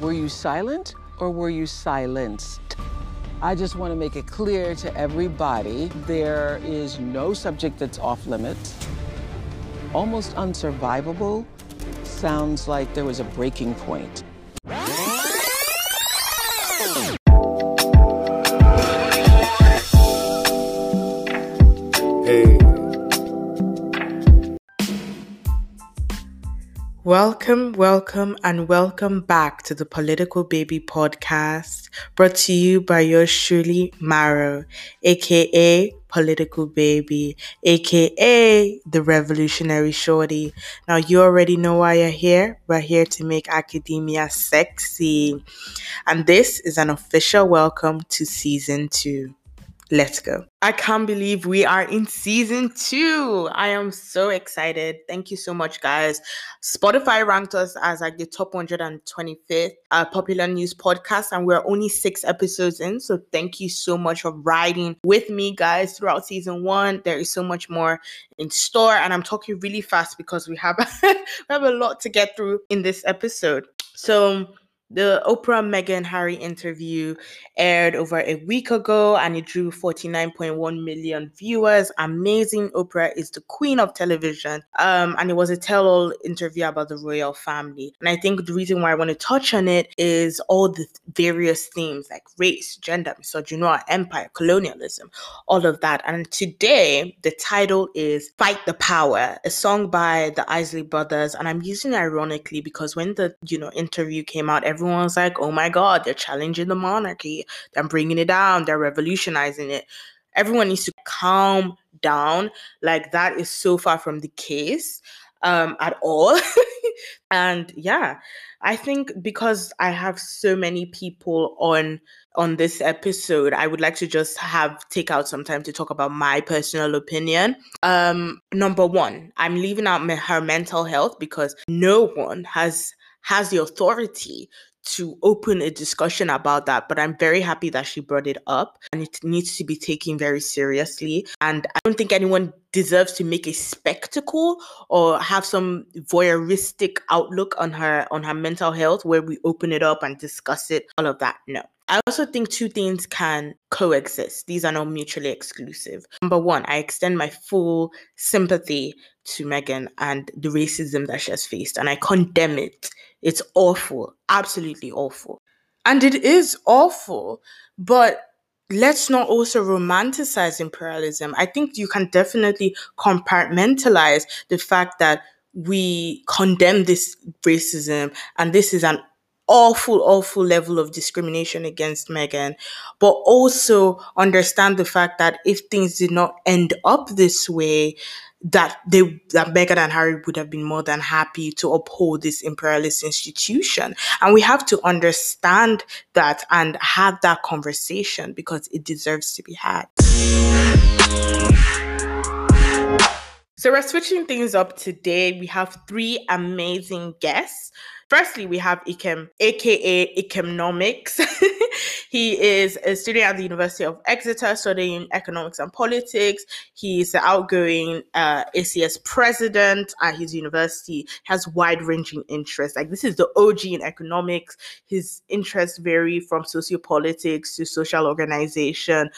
Were you silent or were you silenced? I just want to make it clear to everybody there is no subject that's off limits. Almost unsurvivable sounds like there was a breaking point. Welcome, welcome, and welcome back to the Political Baby podcast brought to you by yours truly, Maro, aka Political Baby, aka the Revolutionary Shorty. Now, you already know why you're here. We're here to make academia sexy. And this is an official welcome to season two. Let's go. I can't believe we are in season two. I am so excited. Thank you so much, guys. Spotify ranked us as like the top 125th uh, popular news podcast, and we're only six episodes in. So thank you so much for riding with me, guys, throughout season one. There is so much more in store, and I'm talking really fast because we have we have a lot to get through in this episode. So the Oprah Meghan Harry interview aired over a week ago and it drew 49.1 million viewers. Amazing. Oprah is the queen of television. Um, and it was a tell all interview about the royal family. And I think the reason why I want to touch on it is all the various themes like race, gender, misogyny, empire, colonialism, all of that. And today, the title is Fight the Power, a song by the Isley Brothers. And I'm using it ironically because when the, you know, interview came out, everyone's like, oh my God, they're challenging the monarchy. They're bringing it down. They're revolutionizing it. Everyone needs to calm down. Like, that is so far from the case um, at all. and yeah, I think because I have so many people on on this episode, I would like to just have take out some time to talk about my personal opinion. Um, number one, I'm leaving out her mental health because no one has has the authority to open a discussion about that, but I'm very happy that she brought it up and it needs to be taken very seriously. And I don't think anyone deserves to make a spectacle or have some voyeuristic outlook on her on her mental health where we open it up and discuss it, all of that. No. I also think two things can coexist. These are not mutually exclusive. Number one, I extend my full sympathy to Meghan and the racism that she has faced, and I condemn it. It's awful, absolutely awful. And it is awful, but let's not also romanticize imperialism. I think you can definitely compartmentalize the fact that we condemn this racism and this is an awful, awful level of discrimination against Meghan, but also understand the fact that if things did not end up this way, that they that Meghan and Harry would have been more than happy to uphold this imperialist institution. And we have to understand that and have that conversation because it deserves to be had. So we're switching things up today. We have three amazing guests. Firstly, we have Ikem, aka Ikemnomics. he is a student at the University of Exeter studying economics and politics. He's the outgoing uh, ACS president at his university. Has wide-ranging interests. Like this is the OG in economics. His interests vary from sociopolitics to social organization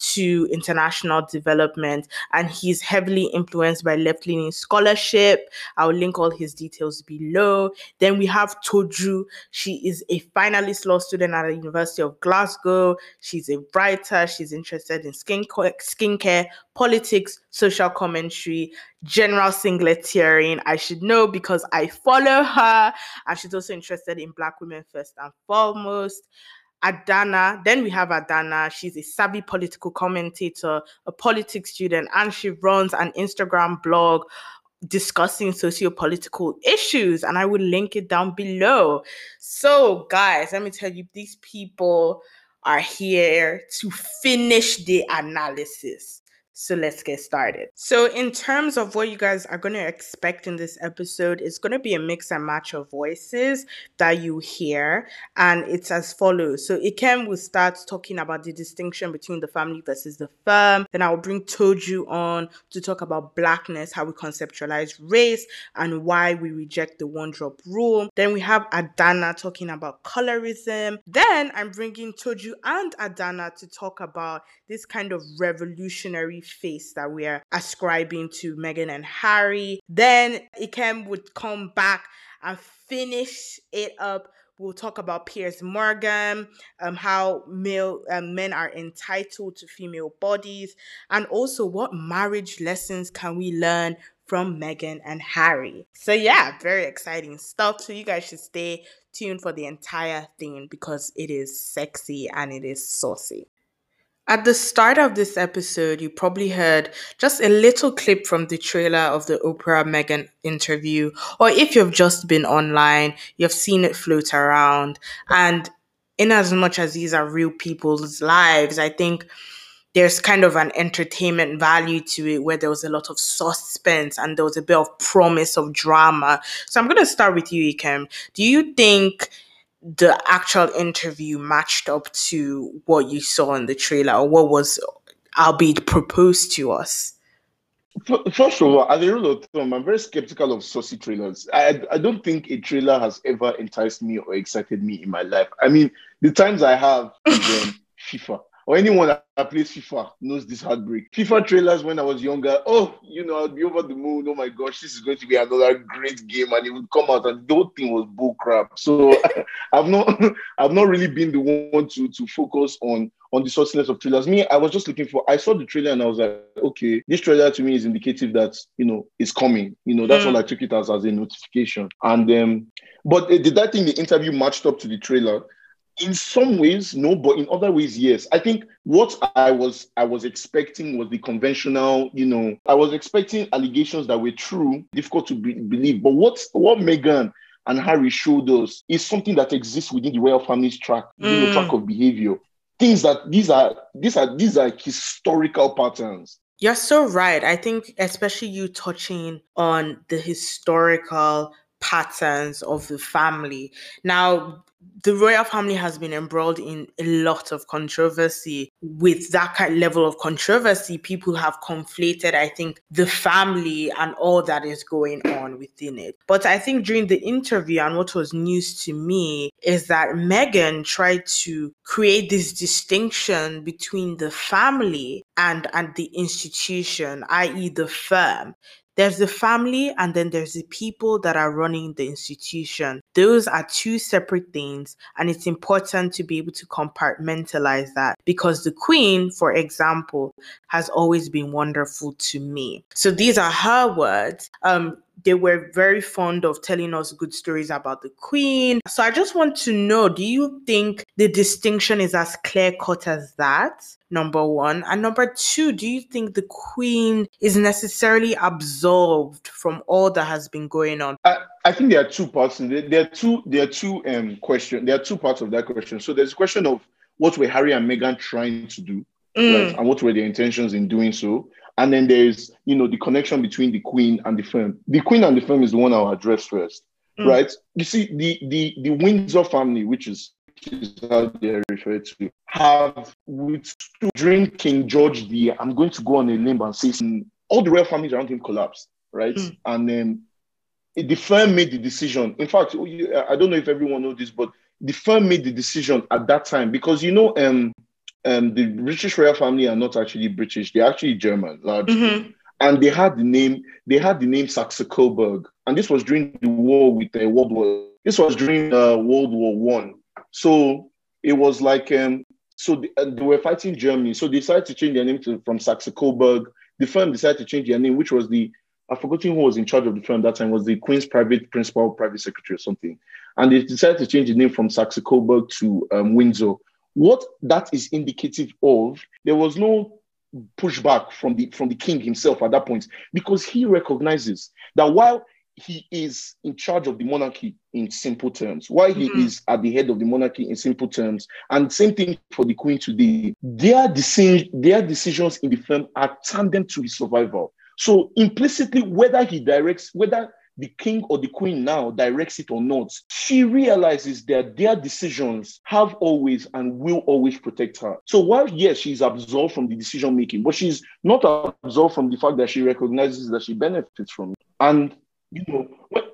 to international development and he's heavily influenced by left-leaning scholarship. I'll link all his details below. Then we have toju. She is a finalist law student at the university of glasgow. She's a writer. She's interested in skin skincare politics social commentary general singleteering. I should know because i follow her. And she's also interested in black women first and foremost Adanna. Then we have Adanna. She's a savvy political commentator, a politics student, and she runs an Instagram blog discussing socio-political issues and i will link it down below so guys let me tell you these people are here to finish the analysis So let's get started. So, in terms of what you guys are going to expect in this episode, it's going to be a mix and match of voices that you hear, and it's as follows. So, Ikem will start talking about the distinction between the family versus the firm. Then, I will bring Toju on to talk about blackness, how we conceptualize race, and why we reject the one drop rule. Then, we have Adanna talking about colorism. Then, I'm bringing Toju and Adanna to talk about this kind of revolutionary face that we are ascribing to Meghan and Harry. Then Ikem would come back and finish it up. We'll talk about Piers Morgan, um, how male um, men are entitled to female bodies, and also what marriage lessons can we learn from Meghan and Harry. So yeah, very exciting stuff. So you guys should stay tuned for the entire thing because it is sexy and it is saucy. At the start of this episode, you probably heard just a little clip from the trailer of the Oprah Meghan interview, or if you've just been online, you've seen it float around. And in as much as these are real people's lives, I think there's kind of an entertainment value to it where there was a lot of suspense and there was a bit of promise of drama. So I'm going to start with you, Ikem. Do you think the actual interview matched up to what you saw in the trailer or what was albeit proposed to us? First of all, as a rule of thumb, I'm very skeptical of saucy trailers. I, I don't think a trailer has ever enticed me or excited me in my life. I mean, the times I have is um, FIFA or anyone that plays FIFA knows this heartbreak. FIFA trailers when I was younger, oh, you know, I'd be over the moon. Oh my gosh, this is going to be another great game, and it would come out, and the whole thing was bull crap. So I've not, I've not really been the one to to focus on on the sauciness of trailers. Me, I was just looking for. I saw the trailer and I was like, okay, this trailer to me is indicative that you know it's coming. You know, that's mm. all I took it as as a notification. And um, but uh, did I think the interview matched up to the trailer? In some ways no but in other ways yes. I think what i was i was expecting was the conventional you know i was expecting allegations that were true difficult to be, believe. But what what meghan and harry showed us is something that exists within the royal family's track mm. you know, track of behavior. Things that these are these are these are historical patterns. You're so right. I think especially you touching on the historical patterns of the family. Now, the royal family has been embroiled in a lot of controversy. With that kind of level of controversy, people have conflated, I think, the family and all that is going on within it. But I think during the interview, and what was news to me is that Meghan tried to create this distinction between the family and, and the institution, i.e., the firm there's the family and then there's the people that are running the institution. Those are two separate things, and it's important to be able to compartmentalize that because the queen, for example, has always been wonderful to me. So these are her words. Um, they were very fond of telling us good stories about the queen. So I just want to know do you think the distinction is as clear cut as that? Number one. And number two, do you think the queen is necessarily absolved from all that has been going on? I, I think there are two parts. There are two, there are two um questions. There are two parts of that question. So there's a question of what were Harry and Meghan trying to do? Mm. Right, and what were their intentions in doing so? And then there's, you know, the connection between the queen and the firm. The queen and the firm is the one I'll address first, mm. right? You see, the the the Windsor family, which is, which is how they're referred to, have with during King George the I'm going to go on a limb and say all the royal families around him collapsed, right? Mm. And then the firm made the decision. In fact, I don't know if everyone knows this, but the firm made the decision at that time because you know, um, um, the British royal family are not actually British; they're actually German, largely. Mm-hmm. And they had the name they had the name Saxe Coburg, and this was during the war with the uh, World War. This was during uh, World War One. So it was like um, so the, uh, they were fighting Germany. So they decided to change their name to, from Saxe Coburg. The firm decided to change their name, which was the I've forgotten who was in charge of the firm that time was the Queen's private principal private secretary or something. And they decided to change the name from Saxe Coburg to um, Windsor. What that is indicative of, there was no pushback from the from the king himself at that point because he recognizes that while he is in charge of the monarchy in simple terms, why he mm-hmm. is at the head of the monarchy in simple terms, and same thing for the queen today. Their decision, their decisions in the firm are tandem to his survival. So implicitly, whether he directs, whether the king or the queen now directs it or not, she realizes that their decisions have always and will always protect her. So while, yes, she's absolved from the decision making, but she's not absolved from the fact that she recognizes that she benefits from it. And, you know, when,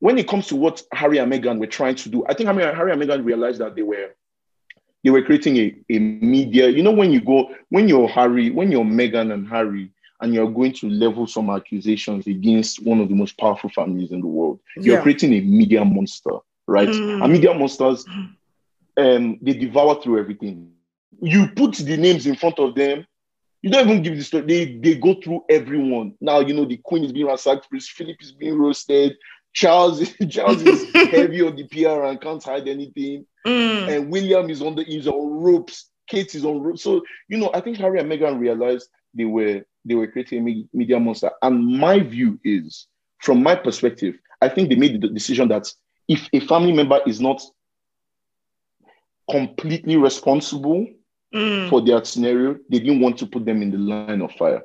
when it comes to what Harry and Meghan were trying to do, I think Harry, Harry and Meghan realized that they were they were creating a, a media. You know, when you go, when you're Harry, when you're Meghan and Harry, and you're going to level some accusations against one of the most powerful families in the world. You're creating a media monster, right? Mm. And media monsters, um, they devour through everything. You put the names in front of them, you don't even give the story. They they go through everyone. Now you know the Queen is being ransacked, Prince Philip is being roasted, Charles Charles is heavy on the PR and can't hide anything, mm. and William is on the is on ropes. Kate is on ropes. So you know, I think Harry and Meghan realized they were they were creating a media monster. And my view is, from my perspective, I think they made the decision that if a family member is not completely responsible mm. for their scenario, they didn't want to put them in the line of fire.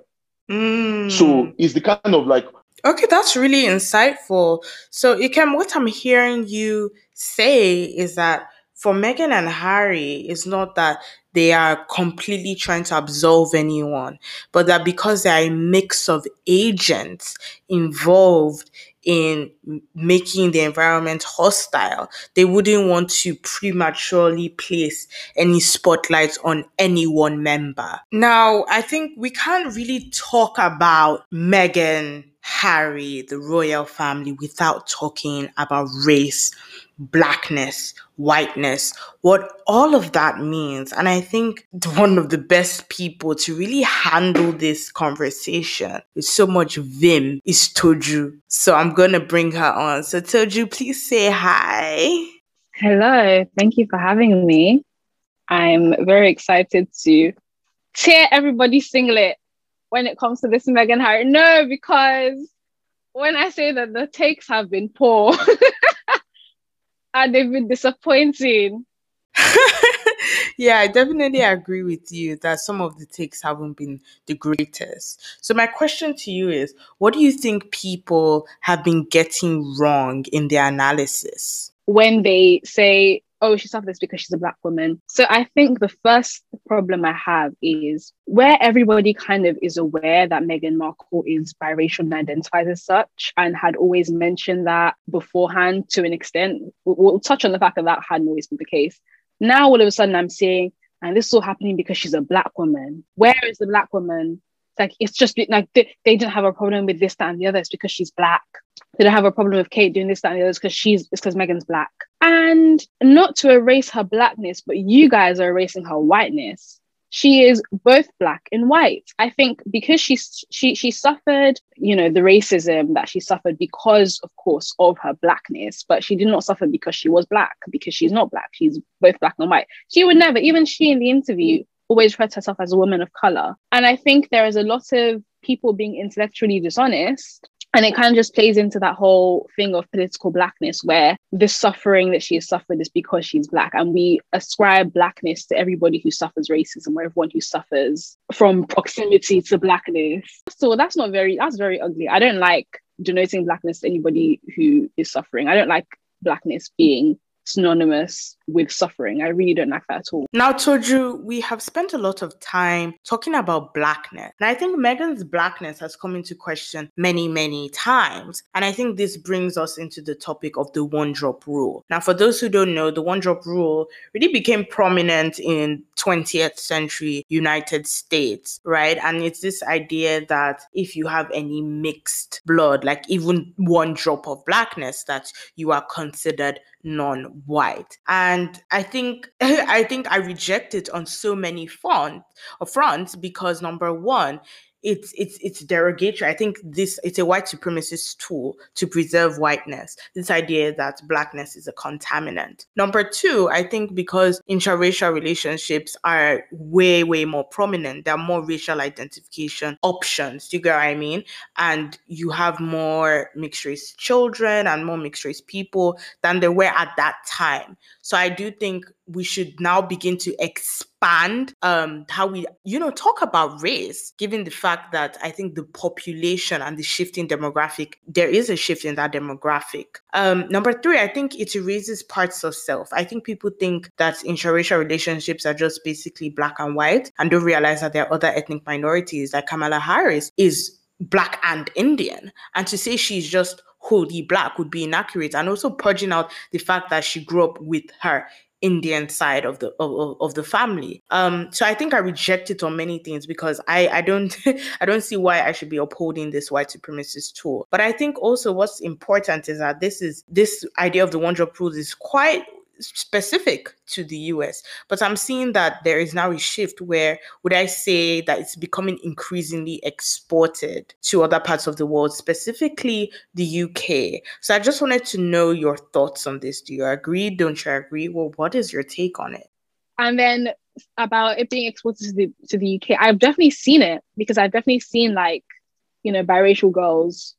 Mm. So it's the kind of like Okay, that's really insightful. So, Ikem, what I'm hearing you say is that for Meghan and Harry, it's not that they are completely trying to absolve anyone, but that because they are a mix of agents involved in making the environment hostile, they wouldn't want to prematurely place any spotlight on any one member. Now, I think we can't really talk about Meghan, Harry, the royal family without talking about race blackness, whiteness, what all of that means. And I think one of the best people to really handle this conversation with so much vim is Toju. So I'm going to bring her on. So, Toju, please say hi. Hello. Thank you for having me. I'm very excited to tear everybody's singlet when it comes to this Meghan Harry. No, because when I say that the takes have been poor, and they've been disappointing. yeah, I definitely agree with you that some of the takes haven't been the greatest. So, my question to you is what do you think people have been getting wrong in their analysis? When they say oh, she suffered this because she's a black woman. So I think the first problem I have is where everybody kind of is aware that Meghan Markle is biracial and identifies as such and had always mentioned that beforehand to an extent. We'll touch on the fact that that hadn't always been the case. Now all of a sudden I'm seeing, and this is all happening because she's a black woman. Where is the black woman? Like it's just like they, they didn't have a problem with this, that, and the other. It's because she's black. They don't have a problem with Kate doing this, that, and the other because she's it's because Meghan's black. And not to erase her blackness, but you guys are erasing her whiteness. She is both black and white. I think because she's she she suffered, you know, the racism that she suffered because, of course, of her blackness, but she did not suffer because she was black, because she's not black. She's both black and white. She would never, even she in the interview, always referred herself as a woman of color. And I think there is a lot of people being intellectually dishonest and it kind of just plays into that whole thing of political blackness where the suffering that she has suffered is because she's black. And we ascribe blackness to everybody who suffers racism or everyone who suffers from proximity to blackness. So that's not very that's very ugly. I don't like denoting blackness to anybody who is suffering. I don't like blackness being synonymous with suffering. I really don't like that at all. Now, Toju, we have spent a lot of time talking about blackness. And I think Meghan's blackness has come into question many, many times. And I think this brings us into the topic of the one drop rule. Now, for those who don't know, the one drop rule really became prominent in 20th century United States, right? And it's this idea that if you have any mixed blood, like even one drop of blackness, that you are considered non-white. And And i think I think I reject it on so many front, uh, fronts because number one, it's it's it's derogatory. I think this it's a white supremacist tool to preserve whiteness. This idea that blackness is a contaminant. Number two, I think because interracial relationships are way way more prominent, there are more racial identification options. Do you get what I mean? And you have more mixed race children and more mixed race people than there were at that time. So I do think we should now begin to expand um, how we, you know, talk about race, given the fact that I think the population and the shifting demographic, there is a shift in that demographic. Um, number three, I think it raises parts of self. I think people think that interracial relationships are just basically black and white and don't realize that there are other ethnic minorities, like Kamala Harris is black and Indian. And to say she's just wholly black would be inaccurate and also purging out the fact that she grew up with her Indian side of the of, of the family. Um, so I think I reject it on many things because I I don't I don't see why I should be upholding this white supremacist tool. But I think also what's important is that this is this idea of the one drop rule is quite specific to the US. But I'm seeing that there is now a shift where, would I say that it's becoming increasingly exported to other parts of the world, specifically the UK. So I just wanted to know your thoughts on this. Do you agree? Don't you agree? Well, what is your take on it? And then about it being exported to the to the UK, I've definitely seen it because I've definitely seen like, you know, biracial girls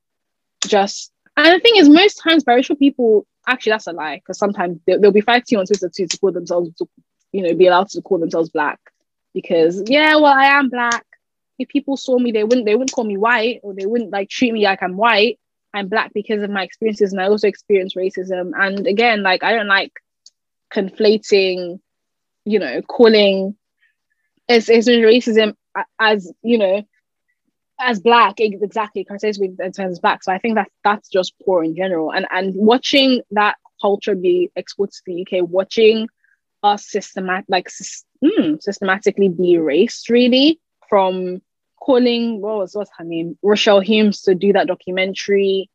just and the thing is most times biracial people actually that's a lie because sometimes they'll, they'll, be fighting on Twitter too to call themselves, to, you know, be allowed to call themselves black because yeah, well, I am black. If people saw me, they wouldn't they wouldn't call me white or they wouldn't like treat me like I'm white. I'm black because of my experiences, and I also experience racism. And again, like I don't like conflating, you know, calling as, as racism as you know as black exactly in terms of black? So i think that that's just poor in general. And and watching that culture be exported to the uk watching us systematic like mm, systematically be erased really from calling what was what's her name? Rochelle humes to do that documentary.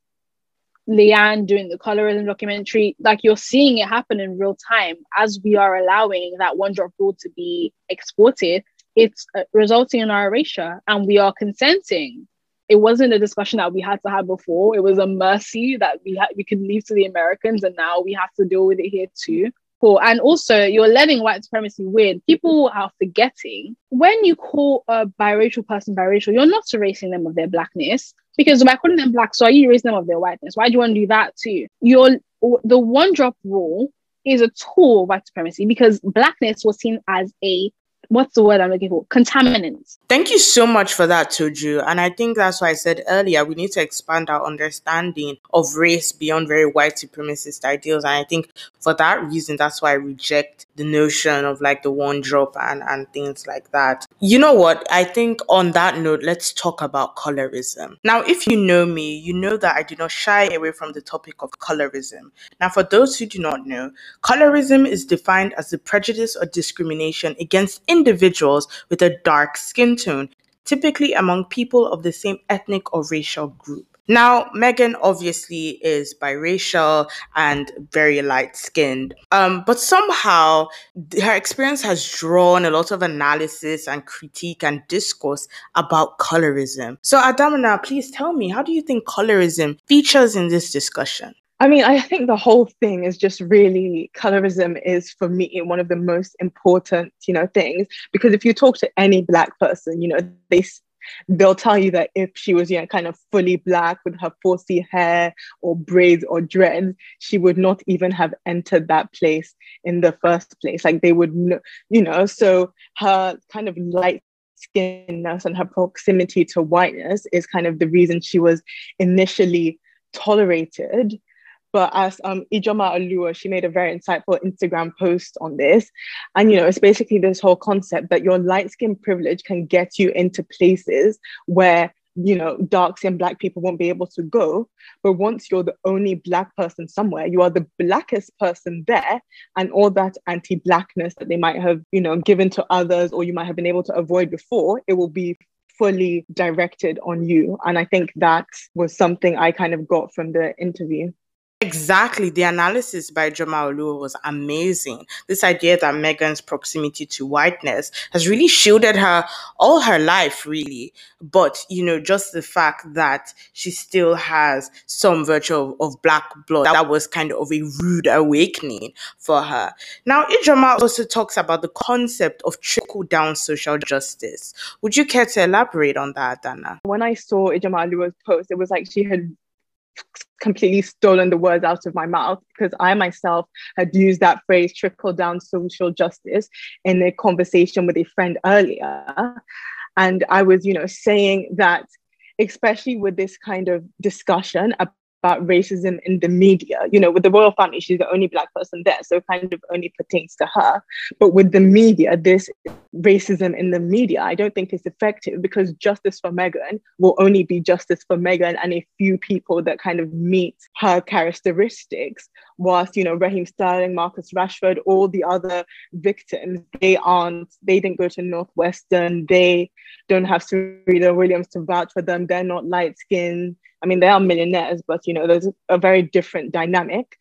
Leigh-Anne doing the colorism documentary. Like you're seeing it happen in real time as we are allowing that one drop rule to be exported it's uh, resulting in our erasure and we are consenting. It wasn't a discussion that we had to have before. It was a mercy that we had we could leave to the americans and now we have to deal with it here too. Cool. And also you're letting white supremacy win. People are forgetting when you call a biracial person biracial you're not erasing them of their blackness because by calling them black so are you erasing them of their whiteness? Why do you want to do that too? You're the one drop rule is a tool of white supremacy because blackness was seen as a what's the word I'm looking for? Contaminants. Thank you so much for that, Toju. And I think that's why I said earlier we need to expand our understanding of race beyond very white supremacist ideals. And I think for that reason, that's why I reject the notion of like the one drop and, and things like that. You know what? I think on that note, let's talk about colorism. Now, if you know me, you know that I do not shy away from the topic of colorism. Now, for those who do not know, colorism is defined as the prejudice or discrimination against individuals with a dark skin tone, typically among people of the same ethnic or racial group. Now, Meghan obviously is biracial and very light skinned, um, but somehow her experience has drawn a lot of analysis and critique and discourse about colorism. So, Adamina, please tell me, how do you think colorism features in this discussion? I mean, I think the whole thing is just really colorism is for me one of the most important, you know, things because if you talk to any black person, you know, they they'll tell you that if she was, you know, kind of fully black with her 4C hair or braids or dreads, she would not even have entered that place in the first place. Like they would, you know, so her kind of light skinness and her proximity to whiteness is kind of the reason she was initially tolerated but as um, Ijeoma Oluo, she made a very insightful Instagram post on this. And, you know, it's basically this whole concept that your light skin privilege can get you into places where you know, dark skinned black people won't be able to go. But once you're the only black person somewhere, you are the blackest person there, and all that anti blackness that they might have, you know, given to others or you might have been able to avoid before, it will be fully directed on you. And I think that was something I kind of got from the interview. Exactly. The analysis by Ijeoma Oluo was amazing. This idea that Meghan's proximity to whiteness has really shielded her all her life, really. But, you know, just the fact that she still has some virtue of, of black blood, that was kind of a rude awakening for her. Now, Ijeoma also talks about the concept of trickle down social justice. Would you care to elaborate on that, Dana? When I saw Ijeoma Oluo's post, it was like she had completely stolen the words out of my mouth because I myself had used that phrase trickle down social justice in a conversation with a friend earlier. And I was, you know, saying that especially with this kind of discussion about racism in the media. You know, with the royal family, she's the only black person there, so kind of only pertains to her. But with the media, this racism in the media, I don't think is effective because justice for Meghan will only be justice for Meghan and a few people that kind of meet her characteristics. Whilst, you know, Raheem Sterling, Marcus Rashford, all the other victims, they aren't, they didn't go to Northwestern, they don't have Serena Williams to vouch for them, they're not light skinned I mean, they are millionaires, but you know, there's a very different dynamic.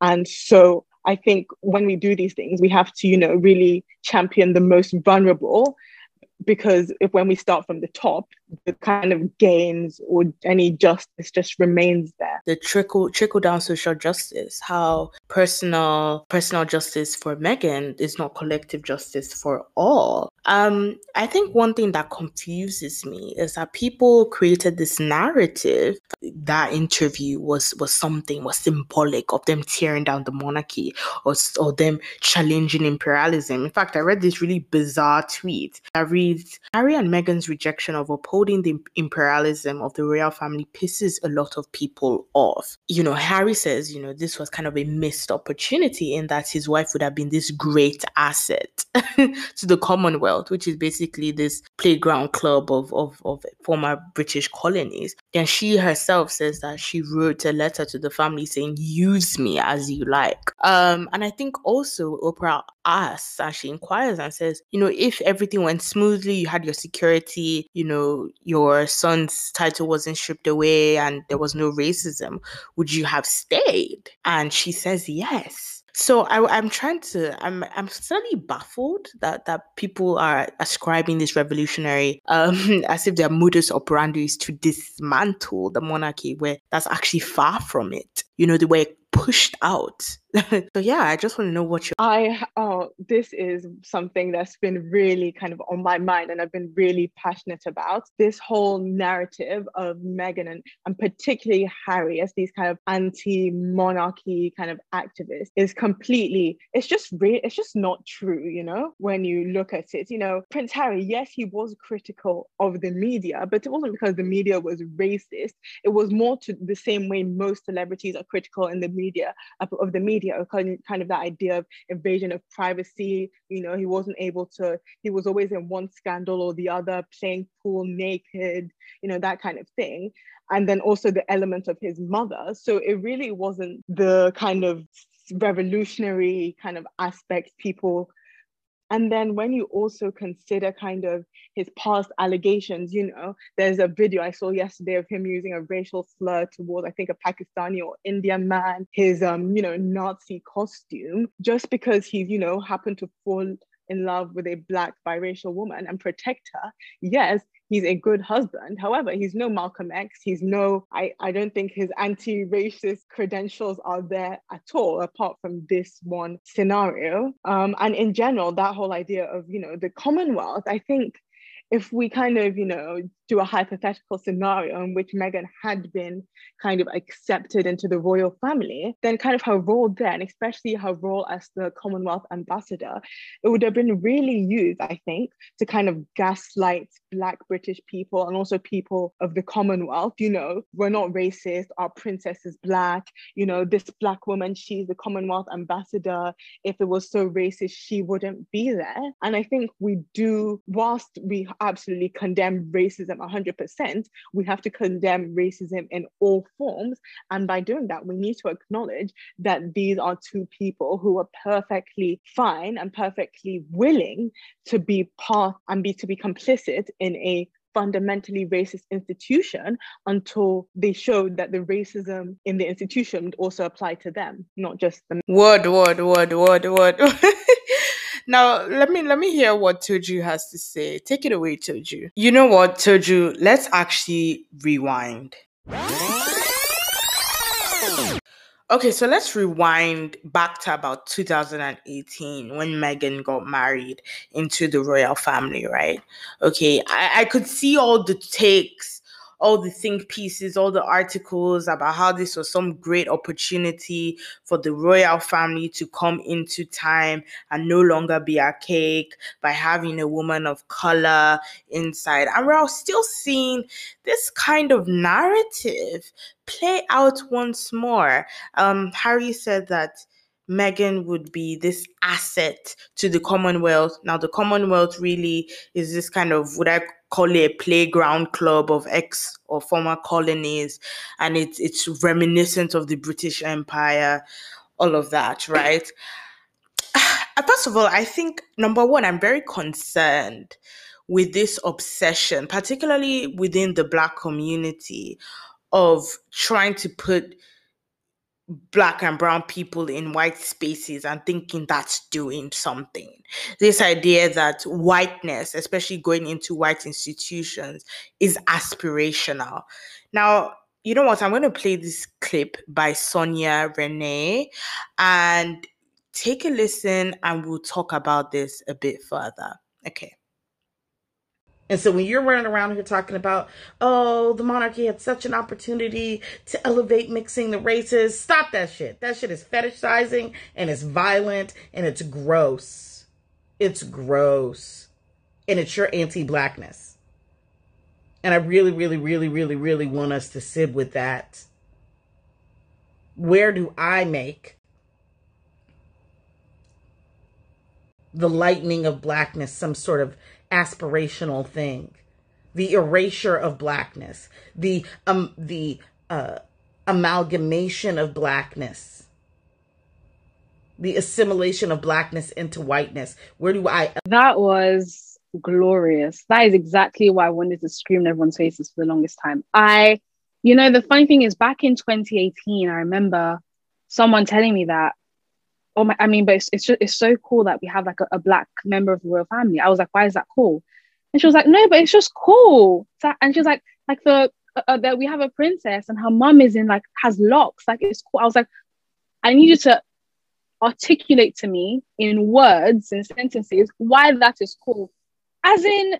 And so I think when we do these things, we have to, you know, really champion the most vulnerable because if when we start from the top, the kind of gains or any justice just remains there. The trickle trickle down social justice, how personal personal justice for Meghan is not collective justice for all. Um, I think one thing that confuses me is that people created this narrative that interview was was something was symbolic of them tearing down the monarchy or or them challenging imperialism. In fact, I read this really bizarre tweet that reads Harry and Meghan's rejection of upholding upholding the imperialism of the royal family pisses a lot of people off. You know, Harry says, you know, this was kind of a missed opportunity in that his wife would have been this great asset to the Commonwealth, which is basically this playground club of, of, of former British colonies. And she herself says that she wrote a letter to the family saying, use me as you like. Um, and I think also Oprah asks, and she inquires and says, you know, if everything went smoothly, you had your security, you know, your son's title wasn't stripped away and there was no racism, would you have stayed? And she says yes. So I, am trying to. I'm. I'm slightly baffled that that people are ascribing this revolutionary, um, as if their modus operandi is to dismantle the monarchy, where that's actually far from it. You know, the way pushed out. so yeah, I just want to know what you I oh this is something that's been really kind of on my mind and I've been really passionate about. This whole narrative of Meghan and, and particularly Harry as these kind of anti-monarchy kind of activists is completely it's just real it's just not true, you know, when you look at it. You know, Prince Harry, yes, he was critical of the media, but it wasn't because the media was racist. It was more to the same way most celebrities are critical in the media of the media kind of that idea of invasion of privacy. You know he wasn't able to he was always in one scandal or the other playing pool naked you know that kind of thing. And then also the element of his mother. So it really wasn't the kind of revolutionary kind of aspect people and then when you also consider kind of his past allegations, you know, there's a video I saw yesterday of him using a racial slur towards, I think, a Pakistani or Indian man, his, um, you know, Nazi costume, just because he's, you know, happened to fall in love with a black biracial woman and protect her. Yes, he's a good husband. However, he's no Malcolm X. He's no, I, I don't think his anti racist credentials are there at all, apart from this one scenario. Um, and in general, that whole idea of, you know, the Commonwealth, I think if we kind of, you know, do a hypothetical scenario in which Meghan had been kind of accepted into the royal family, then kind of her role then, especially her role as the Commonwealth ambassador, it would have been really used, I think, to kind of gaslight Black British people and also people of the Commonwealth. You know, we're not racist, our princess is Black, you know, this Black woman, she's the Commonwealth ambassador. If it was so racist, she wouldn't be there. And I think we do, whilst we absolutely condemn racism 100%, we have to condemn racism in all forms. And by doing that, we need to acknowledge that these are two people who are perfectly fine and perfectly willing to be part and be to be complicit in a fundamentally racist institution until they showed that the racism in the institution also apply to them, not just the word, word, word, word, word. now let me let me hear what Toju has to say. Take it away, Toju. You know what, Toju? Let's actually rewind. Okay, so let's rewind back to about 2018 when Meghan got married into the royal family, right? Okay, I, I could see all the takes all the think pieces, all the articles about how this was some great opportunity for the royal family to come into time and no longer be archaic by having a woman of color inside. And we're still seeing this kind of narrative play out once more. Um, Harry said that Meghan would be this asset to the Commonwealth. Now, the Commonwealth really is this kind of what I call it a playground club of ex or former colonies, and it's it's reminiscent of the British Empire, all of that, right? Uh, first of all, I think number one, I'm very concerned with this obsession, particularly within the Black community, of trying to put black and brown people in white spaces and thinking that's doing something. This idea that whiteness, especially going into white institutions, is aspirational. Now, you know what? I'm going to play this clip by Sonya Renee and take a listen and we'll talk about this a bit further. Okay. And so when you're running around here talking about, oh, the monarchy had such an opportunity to elevate mixing the races, stop that shit. That shit is fetishizing and it's violent and it's gross. It's gross. And it's your anti blackness. And I really, really, really, really, really want us to sit with that. Where do I make the lightning of blackness some sort of aspirational thing. The erasure of blackness. The um the uh amalgamation of blackness. The assimilation of blackness into whiteness. Where do i that was glorious. That is exactly why i wanted to scream in everyone's faces for the longest time. I you know the funny thing is back in 2018 i remember someone telling me that oh my, I mean, but it's, it's just, it's so cool that we have like a, a, black member of the royal family. I was like, why is that cool? And she was like, no, but it's just cool. And she was like, like the, uh, uh, that we have a princess and her mum is in like, has locks. Like it's cool. I was like, I need you to articulate to me in words and sentences why that is cool. As in,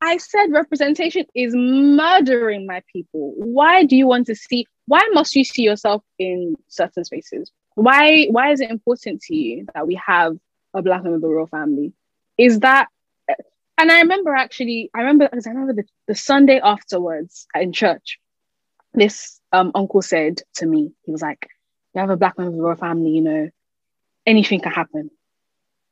I said representation is murdering my people. Why do you want to see? Why must you see yourself in certain spaces? Why why is it important to you that we have a black member of the royal family? Is that and I remember actually, I remember because I remember the, the Sunday afterwards in church, this um, uncle said to me, he was like, You have a black member of the royal family, you know, anything can happen.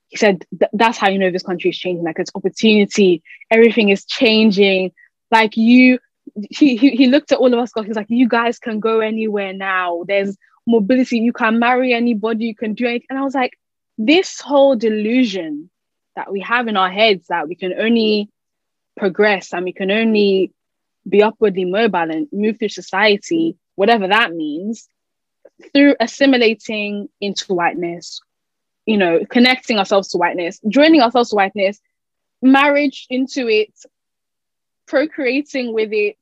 He said, That's how you know this country is changing. Like, it's opportunity, everything is changing. Like, you, he, he, he looked at all of us, he was like, You guys can go anywhere now. There's mobility, you can marry anybody, you can do anything. And I was like, this whole delusion that we have in our heads that we can only progress and we can only be upwardly mobile and move through society, whatever that means, through assimilating into whiteness, you know, connecting ourselves to whiteness, joining ourselves to whiteness, marriage into it, procreating with it.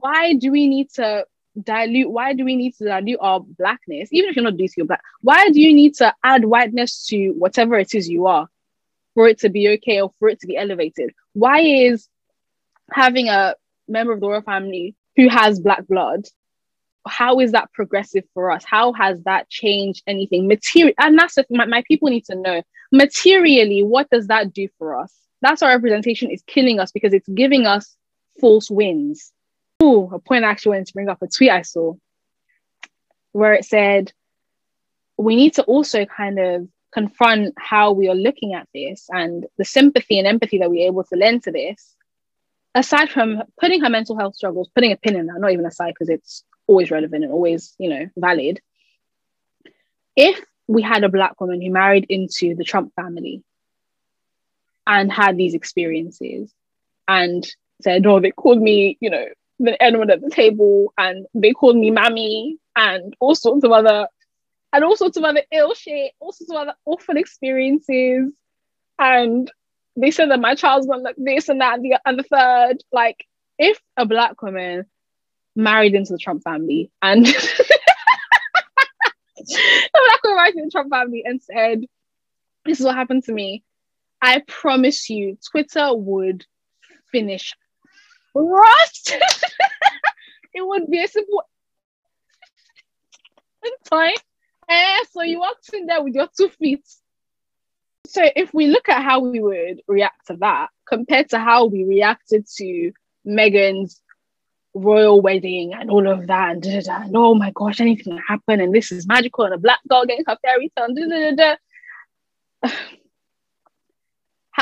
Why do we need to dilute why do we need to dilute our blackness? Even if you're not or black why do you need to add whiteness to whatever it is you are for it to be okay or for it to be elevated? Why is having a member of the royal family who has black blood how is that progressive for us? How has that changed anything? Material and that's my, my people need to know materially what does that do for us? That's our representation is killing us because it's giving us false wins Ooh, a point I actually wanted to bring up a tweet I saw where it said, we need to also kind of confront how we are looking at this and the sympathy and empathy that we're able to lend to this. Aside from putting her mental health struggles, putting a pin in that, not even aside because it's always relevant and always, you know, valid. If we had a black woman who married into the Trump family and had these experiences and said, oh, they called me, you know, the anyone at the table and they called me mammy and all sorts of other and all sorts of other ill shit, all sorts of other awful experiences. And they said that my child's gonna look this and that and the, and the third. Like, if a black woman married into the Trump family and a black woman married into the Trump family and said, This is what happened to me, I promise you, Twitter would finish rust. it would be a simple time. Eh, so you walked in there with your two feet. So if we look at how we would react to that compared to how we reacted to Meghan's royal wedding and all of that, and, da, da, da, and oh my gosh, anything can happen, and this is magical, and a black girl getting her fairy tale,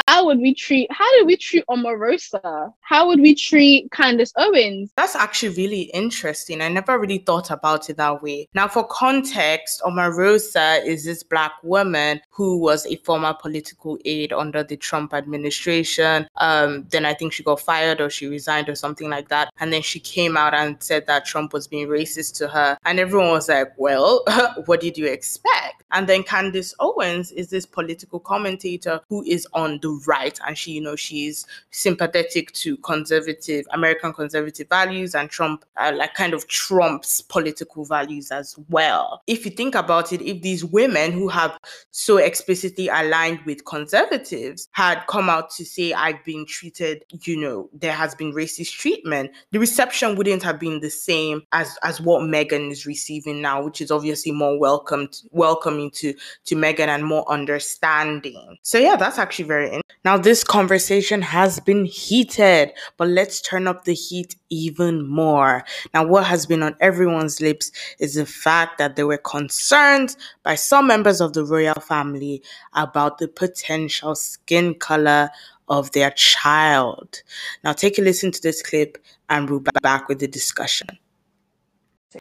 how would we treat how did we treat Omarosa? How would we treat Candace Owens? That's actually really interesting. I never really thought about it that way. Now, for context, Omarosa is this black woman who was a former political aide under the Trump administration. Um, then I think she got fired or she resigned or something like that. And then she came out and said that Trump was being racist to her. And everyone was like, well, what did you expect? And then Candace Owens is this political commentator who is on the right and she you know she's sympathetic to conservative american conservative values and trump uh, like kind of trumps political values as well. If you think about it if these women who have so explicitly aligned with conservatives had come out to say i've been treated you know there has been racist treatment the reception wouldn't have been the same as as what Meghan is receiving now which is obviously more welcomed welcoming to to meghan and more understanding. So yeah that's actually very now, this conversation has been heated, but let's turn up the heat even more. Now, what has been on everyone's lips is the fact that there were concerns by some members of the royal family about the potential skin color of their child. Now, take a listen to this clip and we'll be back with the discussion.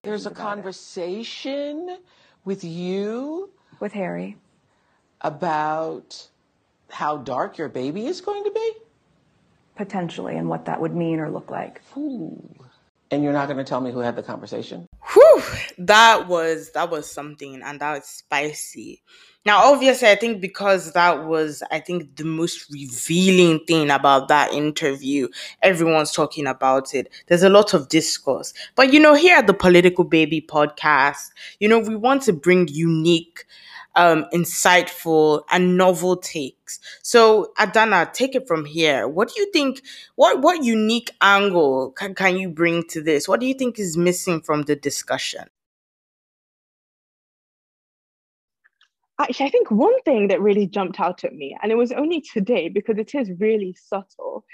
There's a conversation with you, with Harry, about how dark your baby is going to be? Potentially, and what that would mean or look like. Ooh. And you're not going to tell me who had the conversation? Whew, that was that was something, and that was spicy. Now, obviously, I think because that was, I think, the most revealing thing about that interview, everyone's talking about it. There's a lot of discourse. But, you know, here at the Political Baby podcast, you know, we want to bring unique um, insightful and novel takes. So, Adanna, take it from here. What do you think? What what unique angle can, can you bring to this? What do you think is missing from the discussion? Actually, I think one thing that really jumped out at me, and it was only today because it is really subtle,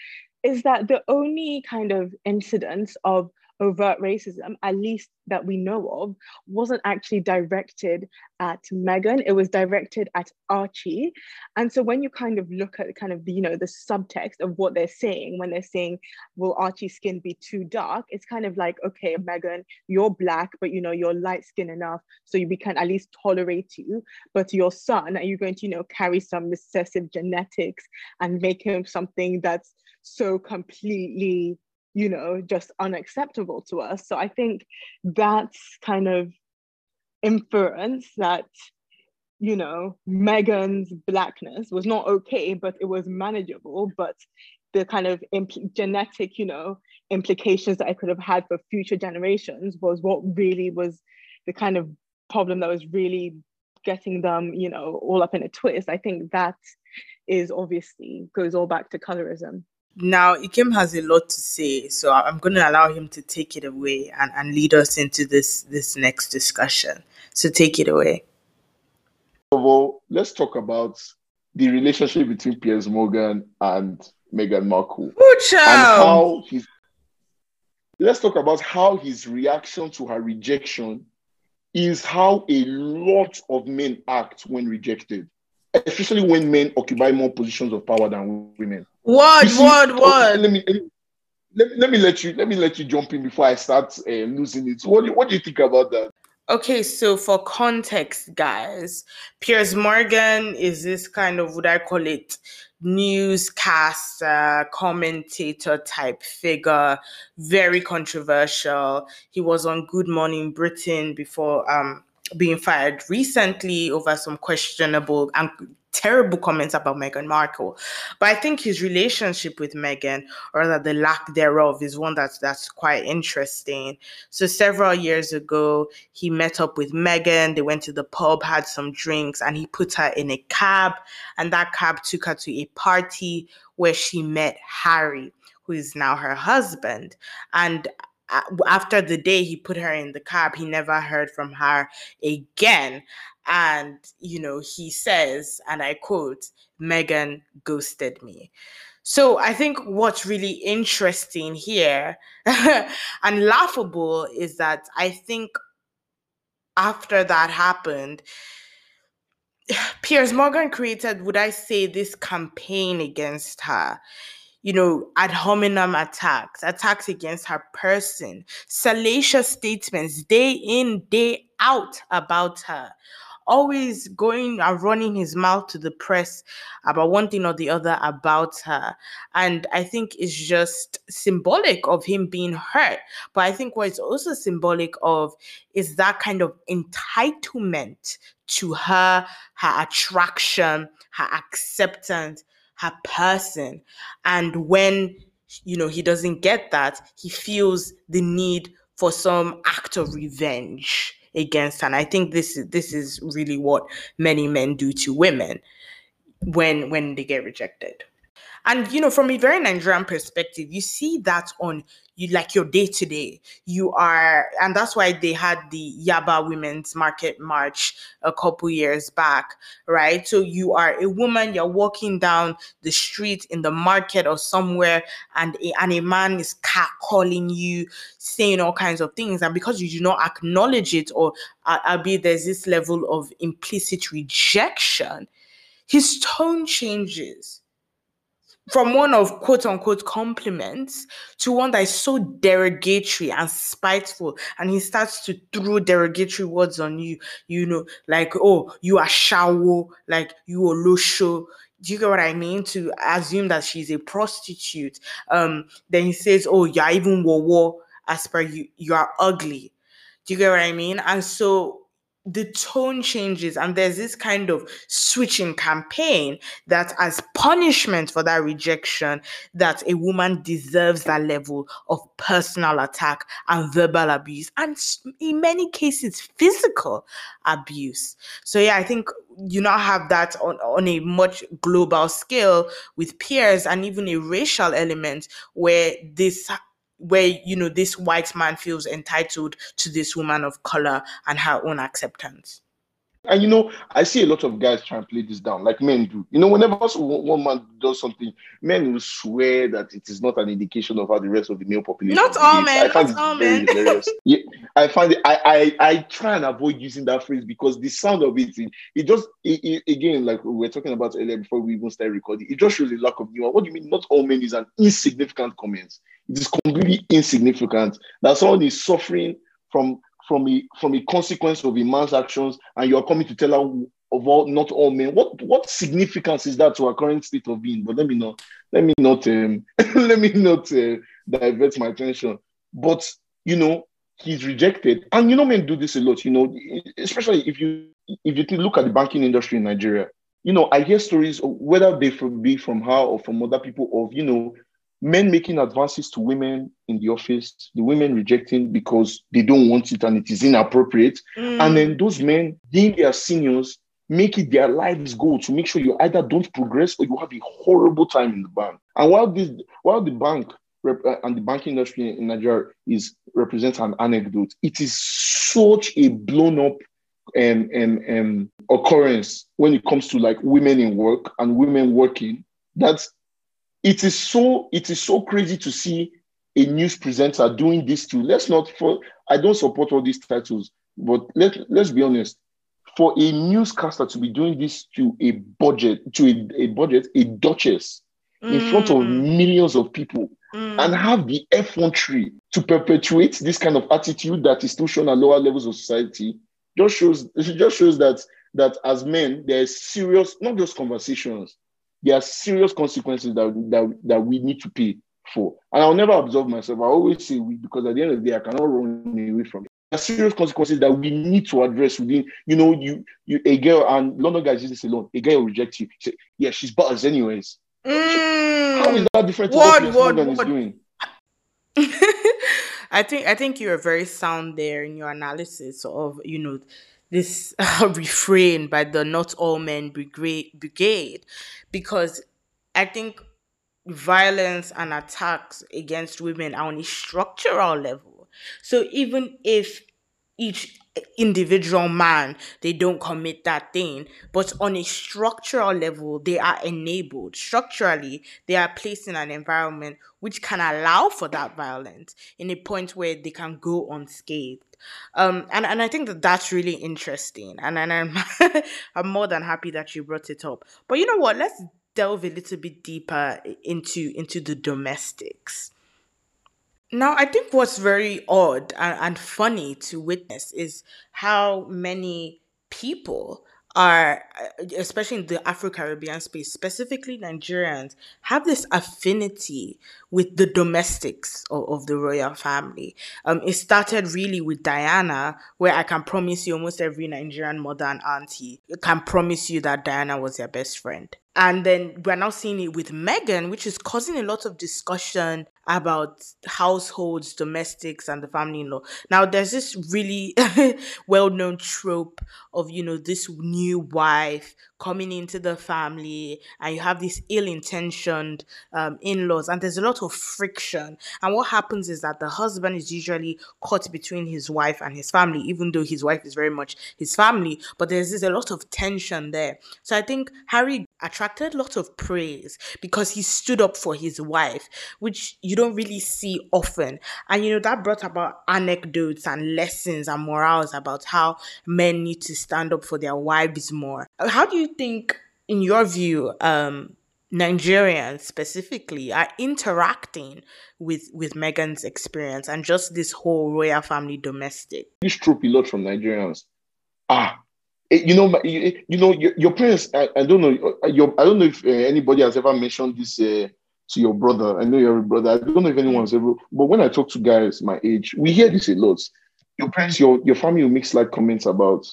is that the only kind of incidents of overt racism, at least that we know of, wasn't actually directed at Meghan. It was directed at Archie. And so when you kind of look at kind of the, you know, the subtext of what they're saying, when they're saying, will Archie's skin be too dark? It's kind of like, okay, Meghan, you're black, but you know, you're light skin enough. So we can at least tolerate you. But your son, are you going to, you know, carry some recessive genetics and make him something that's so completely you know, just unacceptable to us. So I think that's kind of inference that, you know, Meghan's blackness was not okay, but it was manageable. But the kind of genetic, you know, implications that I could have had for future generations was what really was the kind of problem that was really getting them, you know, all up in a twist. I think that is obviously goes all back to colorism. Now, Ikem has a lot to say, so I'm going to allow him to take it away and, and lead us into this this next discussion. So take it away. First of all, let's talk about the relationship between Piers Morgan and Meghan Markle. Ooh, and how he's let's talk about how his reaction to her rejection is how a lot of men act when rejected, especially when men occupy more positions of power than women. Word, see, word, oh, word. Let me, let me let me let you let me let you jump in before I start uh, losing it. So what do you, what do you think about that? Okay, so for context, guys, Piers Morgan is this kind of, would I call it, newscaster, commentator type figure, very controversial. He was on Good Morning Britain before um, being fired recently over some questionable and terrible comments about Meghan Markle. But I think his relationship with Meghan, or rather the lack thereof, is one that's that's quite interesting. So several years ago, he met up with Meghan. They went to the pub, had some drinks, and he put her in a cab, and that cab took her to a party where she met Harry, who is now her husband. And after the day he put her in the cab, he never heard from her again. And, you know, he says, and I quote, Meghan ghosted me. So I think what's really interesting here and laughable is that I think after that happened, Piers Morgan created, would I say, this campaign against her you know, ad hominem attacks, attacks against her person, salacious statements day in, day out about her, always going and running his mouth to the press about one thing or the other about her. And I think it's just symbolic of him being hurt. But I think what it's also symbolic of is that kind of entitlement to her, her attraction, her acceptance, her person. And when you know he doesn't get that, he feels the need for some act of revenge against. And I think this is this is really what many men do to women when when they get rejected. And you know, from a very Nigerian perspective, you see that on you like your day to day. You are, and that's why they had the Yaba Women's Market March a couple years back, right? So you are a woman, you're walking down the street in the market or somewhere, and a, and a man is calling you, saying all kinds of things, and because you do not acknowledge it, or uh, there's this level of implicit rejection, his tone changes from one of quote unquote compliments to one that is so derogatory and spiteful and he starts to throw derogatory words on you you know like oh you are shallow like you are losho do you get what I mean? To assume that she's a prostitute. Um, then he says, Oh, you're even war as per you, you are ugly. Do you get what I mean? And so the tone changes and there's this kind of switching campaign that as punishment for that rejection that a woman deserves that level of personal attack and verbal abuse and in many cases physical abuse. So yeah i think you now have that on, on a much global scale with Piers and even a racial element where this where you know this white man feels entitled to this woman of color and her own acceptance and you know, I see a lot of guys trying to play this down, like men do. You know, whenever one man does something, men will swear that it is not an indication of how the rest of the male population. Not all men. I find not all men. yeah, I find it. I, I I try and avoid using that phrase because the sound of it, it, it just it, it, again, like we were talking about earlier before we even started recording, it just shows a lack of nuance. What do you mean? Not all men is an insignificant comment. It is completely insignificant that someone is suffering from from a from a consequence of a man's actions, and you are coming to tell her of all not all men. What what significance is that to our current state of being? But let me not let me not um, let me not uh, divert my attention. But you know, he's rejected, and you know, men do this a lot. You know, especially if you if you look at the banking industry in Nigeria. You know, I hear stories, whether they be from her or from other people, of you know men making advances to women in the office, the women rejecting because they don't want it and it is inappropriate. Mm. And then those men, being their seniors, make it their life's goal to make sure you either don't progress or you have a horrible time in the bank. And while this, while the bank rep, uh, and the banking industry in Nigeria is represents an anecdote, it is such a blown up um, um, um, occurrence when it comes to like women in work and women working that it is so it is so crazy to see a news presenter doing this too. Let's not for I don't support all these titles, but let let's be honest. For a newscaster to be doing this to a budget, to a, a budget, a duchess mm. in front of mm. millions of people, mm. and have the effrontery to perpetuate this kind of attitude that is still shown at lower levels of society just shows it just shows that that as men there's serious not just conversations there are serious consequences that, that, that we need to pay for. And i'll never absolve myself. I always say we because at the end of the day i cannot run away from it. There are serious consequences that we need to address within you know you you a girl and london guys use this alone. A girl will reject you. Say yeah she's butters anyways. Mm. How is that different to what, what Morgan is doing? I think I think you're very sound there in your analysis of you know this uh, refrain by the not all men brigade brigade because I think violence and attacks against women are on a structural level. So even if each individual man they don't commit that thing. But on a structural level they are enabled. Structurally they are placed in an environment which can allow for that violence in a point where they can go unscathed. Um and, and i think that that's really interesting. And, and i'm i'm more than happy that you brought it up. But you know what? Let's delve a little bit deeper into into the domestics now, I think what's very odd and, and funny to witness is how many people are, uh, especially in the Afro Caribbean space, specifically Nigerians, have this affinity with the domestics of, of, the royal family. Um, it started really with Diana, where I can promise you almost every Nigerian mother and auntie can promise you that Diana was their best friend. And then we're now seeing it with Meghan, which is causing a lot of discussion about households, domestics, and the family in law. Now, there's this really well known trope of, you know, this new wife coming into the family, and you have these ill intentioned um, in laws, and there's a lot of friction. And what happens is that the husband is usually caught between his wife and his family, even though his wife is very much his family, but there's, there's a lot of tension there. So I think Harry attracted a lot of praise because he stood up for his wife, which you don't really see often. And you know, that brought about anecdotes and lessons and morals about how men need to stand up for their wives more. How do you think, in your view, um, Nigerians specifically are interacting with with Meghan's experience and just this whole royal family domestic? This trope a lot from Nigerians. Ah, you know, you, you know, your, your parents. I, I, don't know. Uh, your, I don't know if uh, anybody has ever mentioned this uh, to your brother. I know you're a brother. I don't know if anyone's ever. But when I talk to guys my age, we hear this a lot. Your parents, your your family will make slight comments about.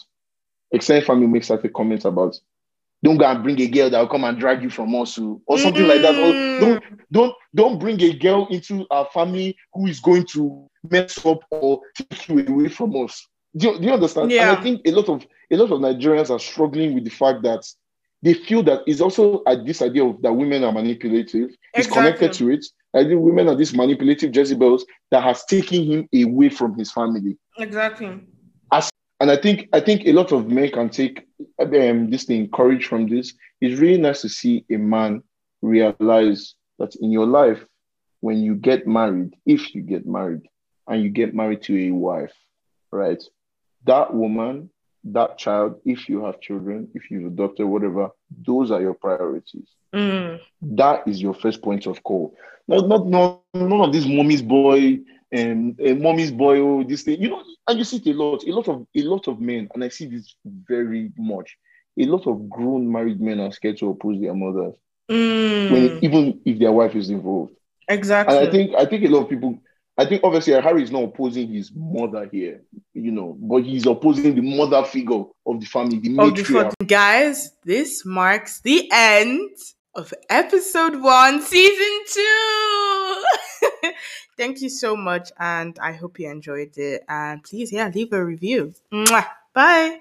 Extended family makes like a comment about. Don't go and bring a girl that will come and drag you from us, or, or something mm. like that. Or mm. don't don't don't bring a girl into our family who is going to mess up or take you away from us. Do you, do you understand? Yeah. And I think a lot of a lot of Nigerians are struggling with the fact that they feel that it's also at this idea of that women are manipulative. Exactly. It's connected to it. I think women are these manipulative Jezebels that has taken him away from his family. Exactly. As, and I think I think a lot of men can take um, this thing courage from this. It's really nice to see a man realize that in your life, when you get married, if you get married, and you get married to a wife, right? That woman that child, if you have children, if you've adopted, whatever, those are your priorities. Mm. That is your first point of call. Not, not, not none of this mommy's boy and uh, mommy's boy, oh, this thing. You know, and you see it a lot, a lot of a lot of men, and I see this very much. A lot of grown married men are scared to oppose their mothers, mm. when even if their wife is involved. Exactly. And I think I think a lot of people I think obviously Harry is not opposing his mother here, you know, but he's opposing the mother figure of the family, the matriarch. The, guys, this marks the end of episode one, season two. Thank you so much, and I hope you enjoyed it. And please, yeah, leave a review. Mwah. Bye.